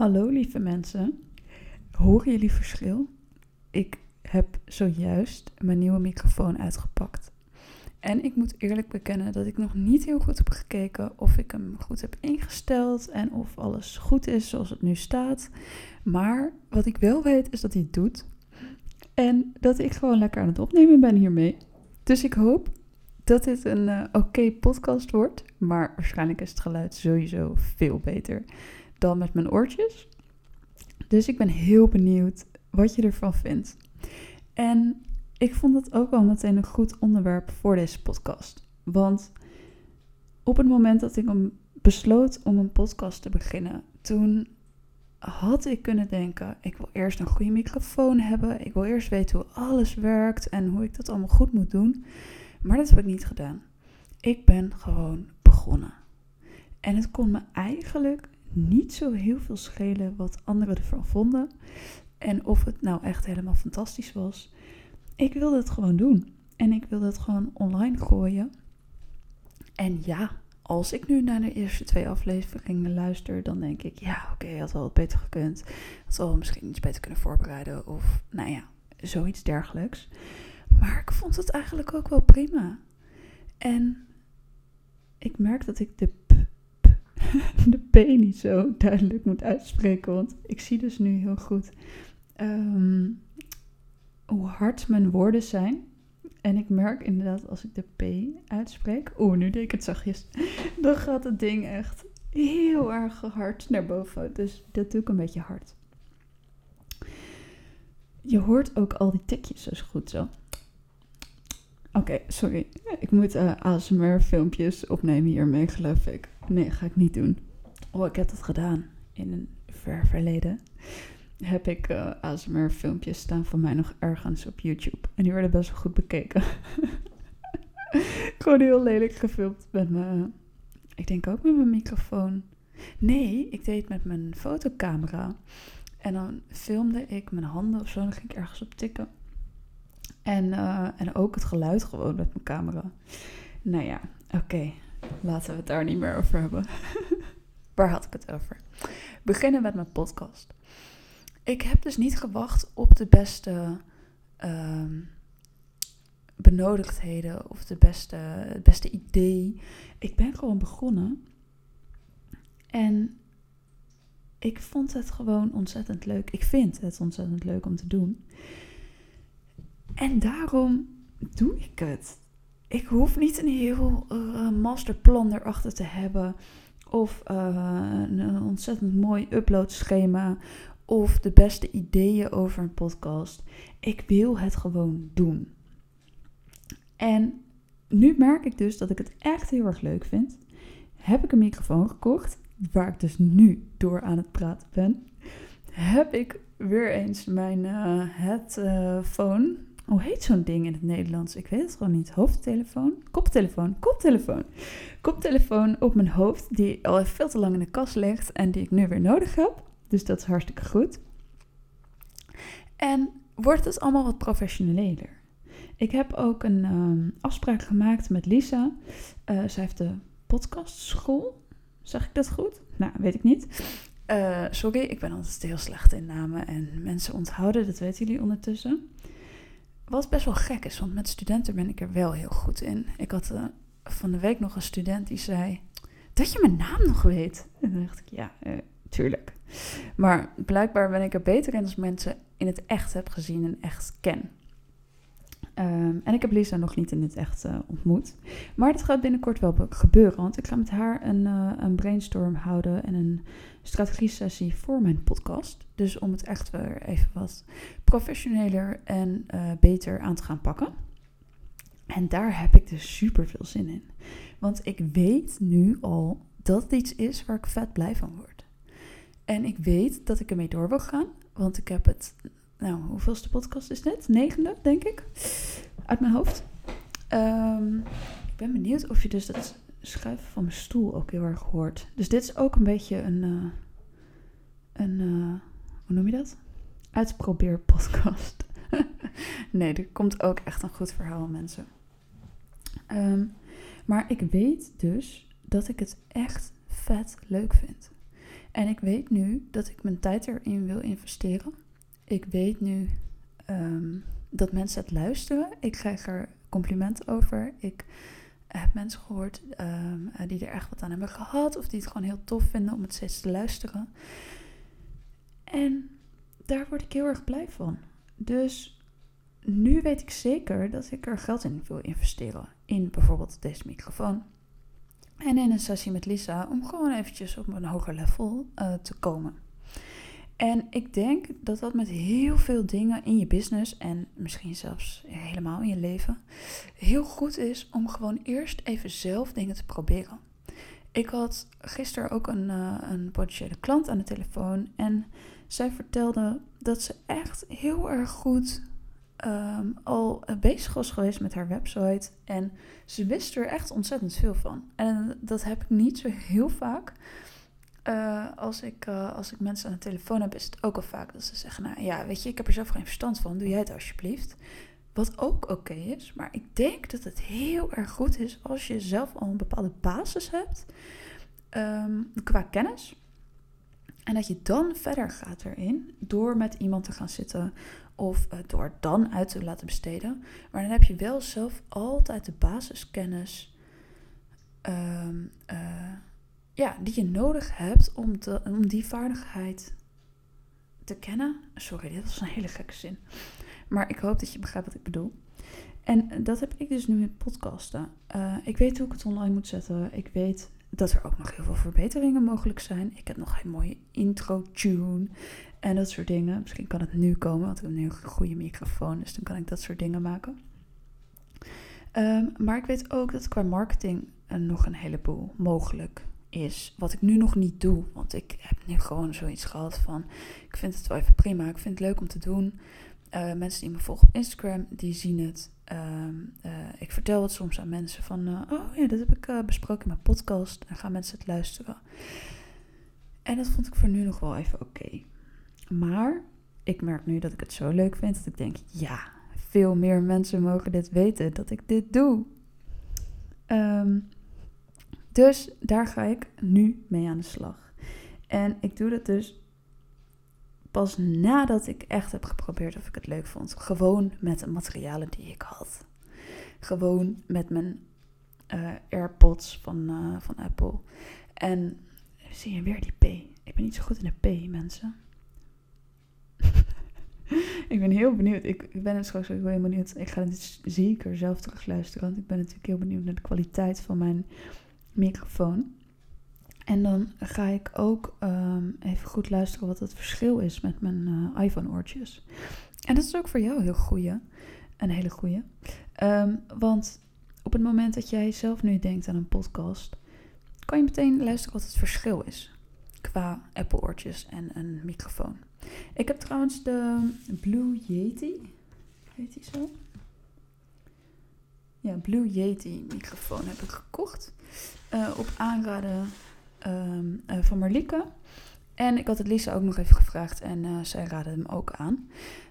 Hallo lieve mensen. Horen jullie verschil? Ik heb zojuist mijn nieuwe microfoon uitgepakt. En ik moet eerlijk bekennen dat ik nog niet heel goed heb gekeken of ik hem goed heb ingesteld en of alles goed is zoals het nu staat. Maar wat ik wel weet is dat hij het doet. En dat ik gewoon lekker aan het opnemen ben hiermee. Dus ik hoop dat dit een uh, oké podcast wordt. Maar waarschijnlijk is het geluid sowieso veel beter dan met mijn oortjes. Dus ik ben heel benieuwd wat je ervan vindt. En ik vond het ook wel meteen een goed onderwerp voor deze podcast. Want op het moment dat ik hem besloot om een podcast te beginnen, toen had ik kunnen denken: ik wil eerst een goede microfoon hebben. Ik wil eerst weten hoe alles werkt en hoe ik dat allemaal goed moet doen. Maar dat heb ik niet gedaan. Ik ben gewoon begonnen. En het kon me eigenlijk niet zo heel veel schelen wat anderen ervan vonden. En of het nou echt helemaal fantastisch was. Ik wilde het gewoon doen. En ik wilde het gewoon online gooien. En ja, als ik nu naar de eerste twee afleveringen luister, dan denk ik, ja, oké, okay, had wel wat beter gekund. Had wel misschien iets beter kunnen voorbereiden. Of nou ja, zoiets dergelijks. Maar ik vond het eigenlijk ook wel prima. En ik merk dat ik de de P niet zo duidelijk moet uitspreken. Want ik zie dus nu heel goed ehm, hoe hard mijn woorden zijn. En ik merk inderdaad als ik de P uitspreek. Oeh, nu deed ik het zachtjes. Dan gaat het ding echt heel erg hard naar boven. Dus dat doe ik een beetje hard. Je hoort ook al die tikjes zo goed zo. Oké, sorry. Ik moet uh, eh, ASMR-filmpjes opnemen hiermee, geloof ik. Nee, ga ik niet doen. Oh, ik heb dat gedaan in een ver verleden. Heb ik uh, eh, ASMR-filmpjes staan van mij nog ergens op YouTube. En die werden best wel goed bekeken. Gewoon heel lelijk gefilmd met mijn... Ik denk ook met mijn microfoon. Nee, ik deed het met mijn fotocamera. En dan filmde ik mijn handen of zo. Dan ging ik ergens op tikken. En, uh, en ook het geluid gewoon met mijn camera. Nou ja, oké. Laten we het daar niet meer over hebben. Waar had ik het over? Beginnen met mijn podcast. Ik heb dus niet gewacht op de beste uh, benodigdheden of de beste, het beste idee. Ik ben gewoon begonnen. En ik vond het gewoon ontzettend leuk. Ik vind het ontzettend leuk om te doen. En daarom doe ik het. Ik hoef niet een heel uh, masterplan erachter te hebben. Of uh, een ontzettend mooi uploadschema. Of de beste ideeën over een podcast. Ik wil het gewoon doen. En nu merk ik dus dat ik het echt heel erg leuk vind. Heb ik een microfoon gekocht, waar ik dus nu door aan het praten ben. Heb ik weer eens mijn uh, headphone hoe heet zo'n ding in het Nederlands? Ik weet het gewoon niet. Hoofdtelefoon? Koptelefoon? Koptelefoon. Koptelefoon op mijn hoofd, die al veel te lang in de kast ligt en die ik nu weer nodig heb. Dus dat is hartstikke goed. En wordt het allemaal wat professioneler. Ik heb ook een um, afspraak gemaakt met Lisa. Uh, zij heeft de podcastschool. Zeg ik dat goed? Nou, weet ik niet. Uh, sorry, ik ben altijd heel slecht in namen en mensen onthouden, dat weten jullie ondertussen. Wat best wel gek is, want met studenten ben ik er wel heel goed in. Ik had uh, van de week nog een student die zei: Dat je mijn naam nog weet. En dan dacht ik: Ja, uh, tuurlijk. Maar blijkbaar ben ik er beter in als mensen in het echt heb gezien en echt ken. Um, en ik heb Lisa nog niet in het echt uh, ontmoet. Maar dat gaat binnenkort wel gebeuren. Want ik ga met haar een, uh, een brainstorm houden en een strategie-sessie voor mijn podcast. Dus om het echt weer even wat professioneler en uh, beter aan te gaan pakken. En daar heb ik dus super veel zin in. Want ik weet nu al dat het iets is waar ik vet blij van word. En ik weet dat ik ermee door wil gaan. Want ik heb het nou, hoeveelste podcast is dit? Negende, denk ik. Uit mijn hoofd. Um, ik ben benieuwd of je dus dat schuiven van mijn stoel ook heel erg hoort. Dus dit is ook een beetje een, uh, een uh, hoe noem je dat? Uitprobeer podcast. nee, er komt ook echt een goed verhaal, mensen. Um, maar ik weet dus dat ik het echt vet leuk vind. En ik weet nu dat ik mijn tijd erin wil investeren. Ik weet nu ehm, dat mensen het luisteren. Ik krijg er complimenten over. Ik heb mensen gehoord um, die er echt wat aan hebben gehad. Of die het gewoon heel tof vinden om het steeds te luisteren. En daar word ik heel erg blij van. Dus nu weet ik zeker dat ik er geld in wil investeren. In bijvoorbeeld deze microfoon. En in een sessie met Lisa om gewoon eventjes op een hoger level uh, te komen. En ik denk dat dat met heel veel dingen in je business en misschien zelfs helemaal in je leven heel goed is om gewoon eerst even zelf dingen te proberen. Ik had gisteren ook een, uh, een potentiële klant aan de telefoon en zij vertelde dat ze echt heel erg goed um, al bezig was geweest met haar website. En ze wist er echt ontzettend veel van. En dat heb ik niet zo heel vaak. Uh, als, ik, uh, als ik mensen aan de telefoon heb, is het ook al vaak dat ze zeggen: Nou ja, weet je, ik heb er zelf geen verstand van, doe jij het alsjeblieft. Wat ook oké is, maar ik denk dat het heel erg goed is als je zelf al een bepaalde basis hebt um, qua kennis. En dat je dan verder gaat erin door met iemand te gaan zitten of uh, door dan uit te laten besteden. Maar dan heb je wel zelf altijd de basiskennis uh, ja, die je nodig hebt om, te, om die vaardigheid te kennen. Sorry, dit was een hele gekke zin. Maar ik hoop dat je begrijpt wat ik bedoel. En dat heb ik dus nu met podcasten. Uh, ik weet hoe ik het online moet zetten. Ik weet dat er ook nog heel veel verbeteringen mogelijk zijn. Ik heb nog een mooie intro-tune en dat soort dingen. Misschien kan het nu komen, want ik heb nu een goede microfoon, dus dan kan ik dat soort dingen maken. Um, maar ik weet ook dat qua marketing er nog een heleboel mogelijk is. Wat ik nu nog niet doe, want ik heb nu gewoon zoiets gehad van: ik vind het wel even prima, ik vind het leuk om te doen. Uh, mensen die me volgen op Instagram, die zien het. Um, uh, ik vertel het soms aan mensen van, uh, oh ja, dat heb ik besproken in mijn podcast. Dan gaan mensen het luisteren. En dat vond ik voor nu nog wel even oké. Maar ik merk nu dat ik het zo leuk vind dat ik denk, ja, veel meer mensen mogen dit weten dat ik dit doe. Um, dus daar ga ik nu mee aan de slag. En ik doe dat dus pas nadat ik echt heb geprobeerd of ik het leuk vond. Gewoon met de materialen die ik had. Gewoon met mijn uh, AirPods van, uh, van Apple. En zie je weer die P. Ik ben niet zo goed in de P, mensen. ik ben heel benieuwd. Ik, ben straks ook heel benieuwd. Ik ga het zeker zelf terugluisteren. Want ik ben natuurlijk heel benieuwd naar de kwaliteit van mijn microfoon. En dan ga ik ook um, even goed luisteren wat het verschil is met mijn uh, iPhone-oortjes. En dat is ook voor jou heel goeie. Een hele goeie. Um, want op het moment dat jij zelf nu denkt aan een podcast, kan je meteen luisteren wat het verschil is qua Apple-oortjes en een microfoon. Ik heb trouwens de Blue Yeti. Heet die zo? Ja, Blue Yeti microfoon heb ik gekocht. Uh, op aanraden um, uh, van Marlieke. En ik had het Lisa ook nog even gevraagd en uh, zij raadde hem ook aan.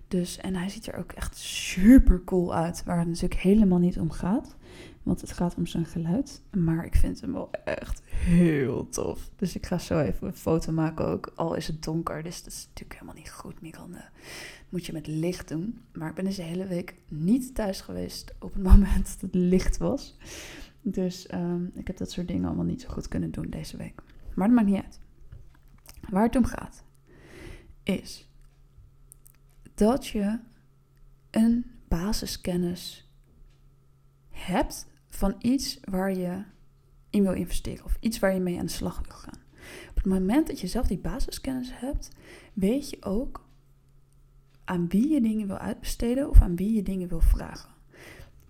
Dus, en hij ziet er ook echt super cool uit, waar het natuurlijk helemaal niet om gaat. Want het gaat om zijn geluid. Maar ik vind hem wel echt heel tof. Dus ik ga zo even een foto maken ook. Al is het donker, dus dat is natuurlijk helemaal niet goed. Dat moet je met licht doen. Maar ik ben deze hele week niet thuis geweest op het moment dat het licht was. Dus um, ik heb dat soort dingen allemaal niet zo goed kunnen doen deze week. Maar dat maakt niet uit. Waar het om gaat, is dat je een basiskennis hebt van iets waar je in wil investeren of iets waar je mee aan de slag wil gaan. Op het moment dat je zelf die basiskennis hebt, weet je ook aan wie je dingen wil uitbesteden of aan wie je dingen wil vragen.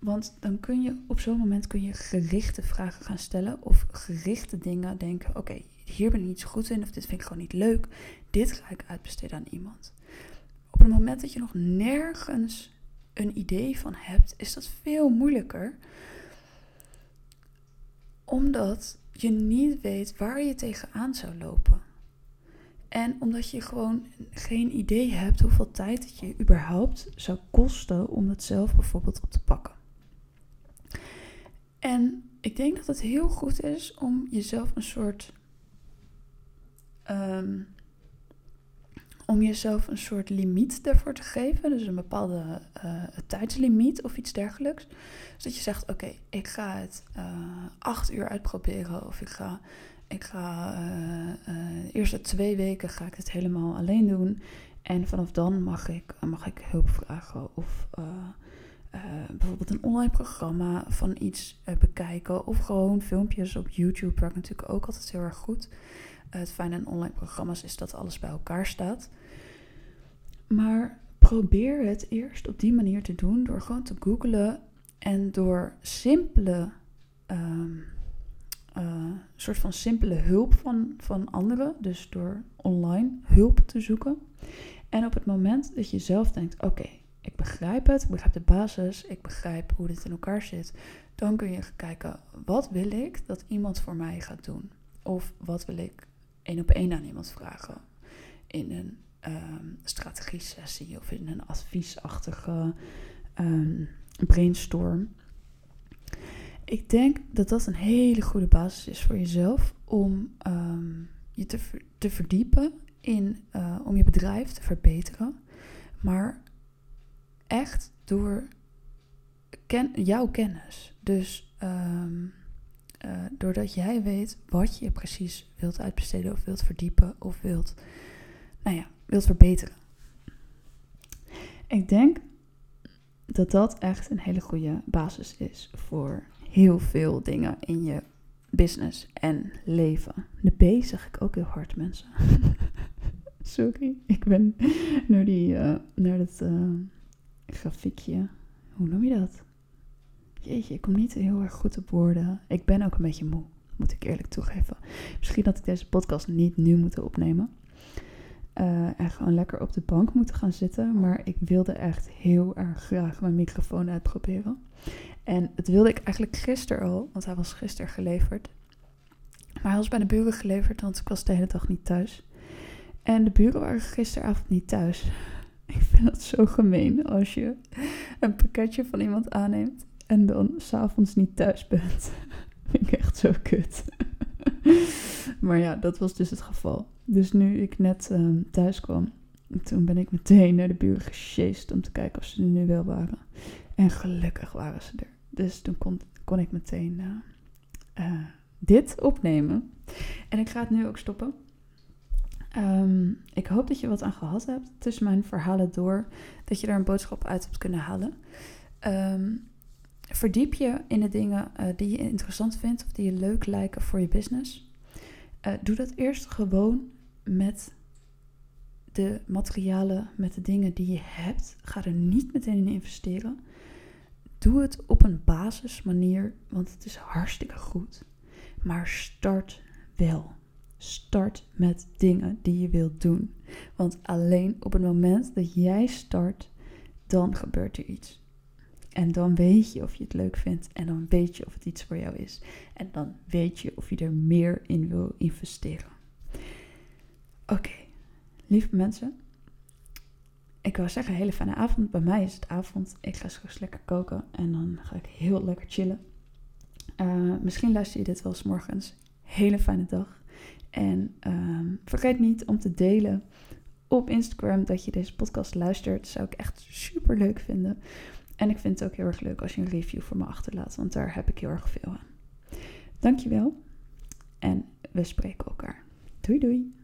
Want dan kun je op zo'n moment kun je gerichte vragen gaan stellen of gerichte dingen denken: oké, hier ben ik niet zo goed in of dit vind ik gewoon niet leuk. Dit ga ik uitbesteden aan iemand. Op het moment dat je nog nergens een idee van hebt, is dat veel moeilijker. Omdat je niet weet waar je tegenaan zou lopen. En omdat je gewoon geen idee hebt hoeveel tijd het je überhaupt zou kosten om het zelf bijvoorbeeld op te pakken. En ik denk dat het heel goed is om jezelf een soort ehm, om jezelf een soort limiet daarvoor te geven. Dus een bepaalde uh, tijdslimiet of iets dergelijks. Dus dat je zegt, oké, ik ga het uh, acht uur uitproberen. Of ik ga, ik ga uh, de eerste twee weken ga ik het helemaal alleen doen. En vanaf dan mag ik, mag ik hulp vragen. Of bijvoorbeeld een online programma van iets bekijken. Of gewoon filmpjes op YouTube werkt natuurlijk ook altijd heel erg goed. het fijne aan online programma's is dat alles bij elkaar staat. Maar probeer het eerst op die manier te doen door gewoon te googlen en door simpele, um, soort van simpele hulp van, van anderen, dus door online hulp te zoeken. En op het moment dat je zelf denkt: oké, ik begrijp het, ik begrijp de basis, ik begrijp hoe dit in elkaar zit, dan kun je kijken: wat wil ik dat iemand voor mij gaat doen? Of wat wil ik één op één aan iemand vragen in een um, strategie-sessie of in een adviesachtige um, brainstorm. Ik denk dat dat een hele goede basis is voor jezelf om um, je te, te verdiepen in, uh, om je bedrijf te verbeteren. Maar echt door ken, jouw kennis. Dus um, uh, doordat jij weet wat je precies wilt uitbesteden of wilt verdiepen of wilt, nou ja, wilt verbeteren. Ik denk dat dat echt een hele goede basis is voor heel veel dingen in je business en leven. De B zeg ik ook heel hard, mensen. Sorry, ik ben naar, die, uh, naar dat uh, grafiekje. Hoe noem je dat? Jeetje, ik kom niet heel erg goed op woorden. Ik ben ook een beetje moe, moet ik eerlijk toegeven. Misschien dat ik deze podcast niet nu moet opnemen. Uh, en gewoon lekker op de bank moeten gaan zitten. Maar ik wilde echt heel erg graag mijn microfoon uitproberen. En het wilde ik eigenlijk gisteren al, want hij was gisteren geleverd. Maar hij was bij de buren geleverd, want ik was de hele dag niet thuis. En de buren waren gisteravond niet thuis. Ik vind dat zo gemeen als je een pakketje van iemand aanneemt en dan s'avonds niet thuis bent. vind ik echt zo kut. maar ja, dat was dus het geval. Dus nu ik net um, thuis kwam, toen ben ik meteen naar de buren gesjeest om te kijken of ze er nu wel waren. En gelukkig waren ze er. Dus toen kon, kon ik meteen uh, uh, dit opnemen. En ik ga het nu ook stoppen. Um, ik hoop dat je wat aan gehad hebt tussen mijn verhalen door. Dat je daar een boodschap uit hebt kunnen halen. Um, verdiep je in de dingen uh, die je interessant vindt of die je leuk lijken voor je business. Uh, doe dat eerst gewoon met de materialen, met de dingen die je hebt. Ga er niet meteen in investeren. Doe het op een basismanier, want het is hartstikke goed. Maar start wel. Start met dingen die je wilt doen. Want alleen op het moment dat jij start, dan gebeurt er iets. En dan weet je of je het leuk vindt. En dan weet je of het iets voor jou is. En dan weet je of je er meer in wil investeren. Oké, lieve mensen. Ik wou zeggen, hele fijne avond. Bij mij is het avond. Ik ga straks lekker koken. En dan ga ik heel lekker chillen. Uh, misschien luister je dit wel eens morgens. Hele fijne dag. En uh, vergeet niet om te delen op Instagram dat je deze podcast luistert. Dat zou ik echt super leuk vinden. En ik vind het ook heel erg leuk als je een review voor me achterlaat, want daar heb ik heel erg veel aan. Dankjewel en we spreken elkaar. Doei doei!